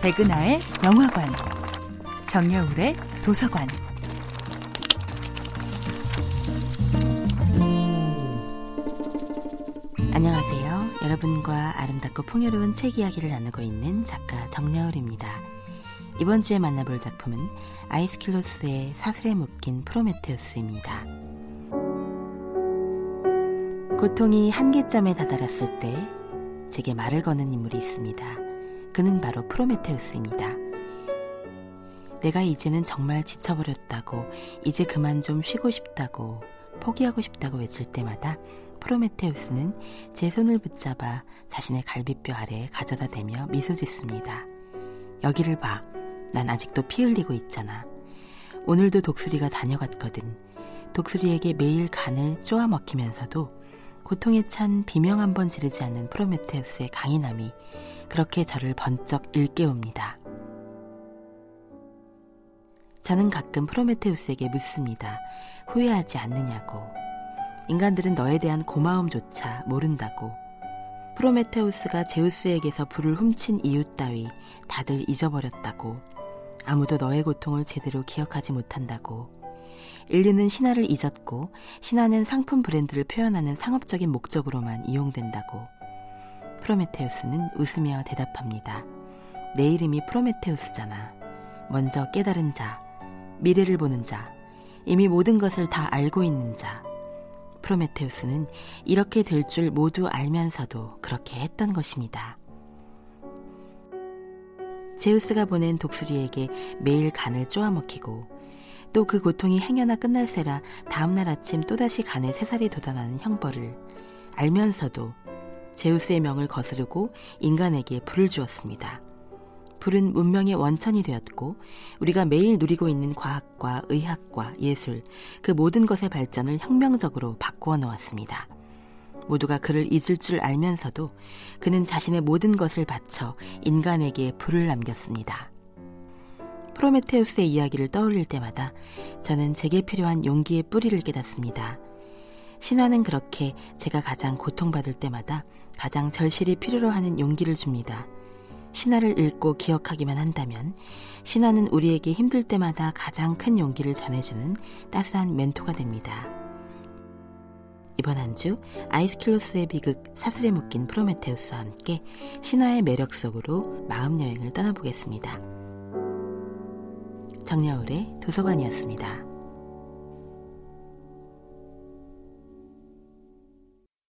백은하의 영화관, 정여울의 도서관. 안녕하세요. 여러분과 아름답고 풍요로운 책 이야기를 나누고 있는 작가 정여울입니다. 이번 주에 만나볼 작품은 아이스킬로스의 사슬에 묶인 프로메테우스입니다. 고통이 한계점에 다다랐을 때 제게 말을 거는 인물이 있습니다. 그는 바로 프로메테우스입니다. 내가 이제는 정말 지쳐버렸다고, 이제 그만 좀 쉬고 싶다고, 포기하고 싶다고 외칠 때마다 프로메테우스는 제 손을 붙잡아 자신의 갈비뼈 아래에 가져다 대며 미소 짓습니다. 여기를 봐. 난 아직도 피 흘리고 있잖아. 오늘도 독수리가 다녀갔거든. 독수리에게 매일 간을 쪼아 먹히면서도 고통에 찬 비명 한 번 지르지 않는 프로메테우스의 강인함이 그렇게 저를 번쩍 일깨웁니다. 저는 가끔 프로메테우스에게 묻습니다. 후회하지 않느냐고. 인간들은 너에 대한 고마움조차 모른다고. 프로메테우스가 제우스에게서 불을 훔친 이유 따위 다들 잊어버렸다고. 아무도 너의 고통을 제대로 기억하지 못한다고. 인류는 신화를 잊었고 신화는 상품 브랜드를 표현하는 상업적인 목적으로만 이용된다고. 프로메테우스는 웃으며 대답합니다. 내 이름이 프로메테우스잖아. 먼저 깨달은 자, 미래를 보는 자, 이미 모든 것을 다 알고 있는 자. 프로메테우스는 이렇게 될 줄 모두 알면서도 그렇게 했던 것입니다. 제우스가 보낸 독수리에게 매일 간을 쪼아먹히고 또 그 고통이 행여나 끝날세라 다음날 아침 또다시 간에 새살이 돋아나는 형벌을 알면서도 제우스의 명을 거스르고 인간에게 불을 주었습니다. 불은 문명의 원천이 되었고 우리가 매일 누리고 있는 과학과 의학과 예술 그 모든 것의 발전을 혁명적으로 바꾸어 놓았습니다. 모두가 그를 잊을 줄 알면서도 그는 자신의 모든 것을 바쳐 인간에게 불을 남겼습니다. 프로메테우스의 이야기를 떠올릴 때마다 저는 제게 필요한 용기의 뿌리를 깨닫습니다. 신화는 그렇게 제가 가장 고통받을 때마다 가장 절실히 필요로 하는 용기를 줍니다. 신화를 읽고 기억하기만 한다면 신화는 우리에게 힘들 때마다 가장 큰 용기를 전해주는 따스한 멘토가 됩니다. 이번 한 주 아이스킬로스의 비극 사슬에 묶인 프로메테우스와 함께 신화의 매력 속으로 마음 여행을 떠나보겠습니다. 정여울의 도서관이었습니다.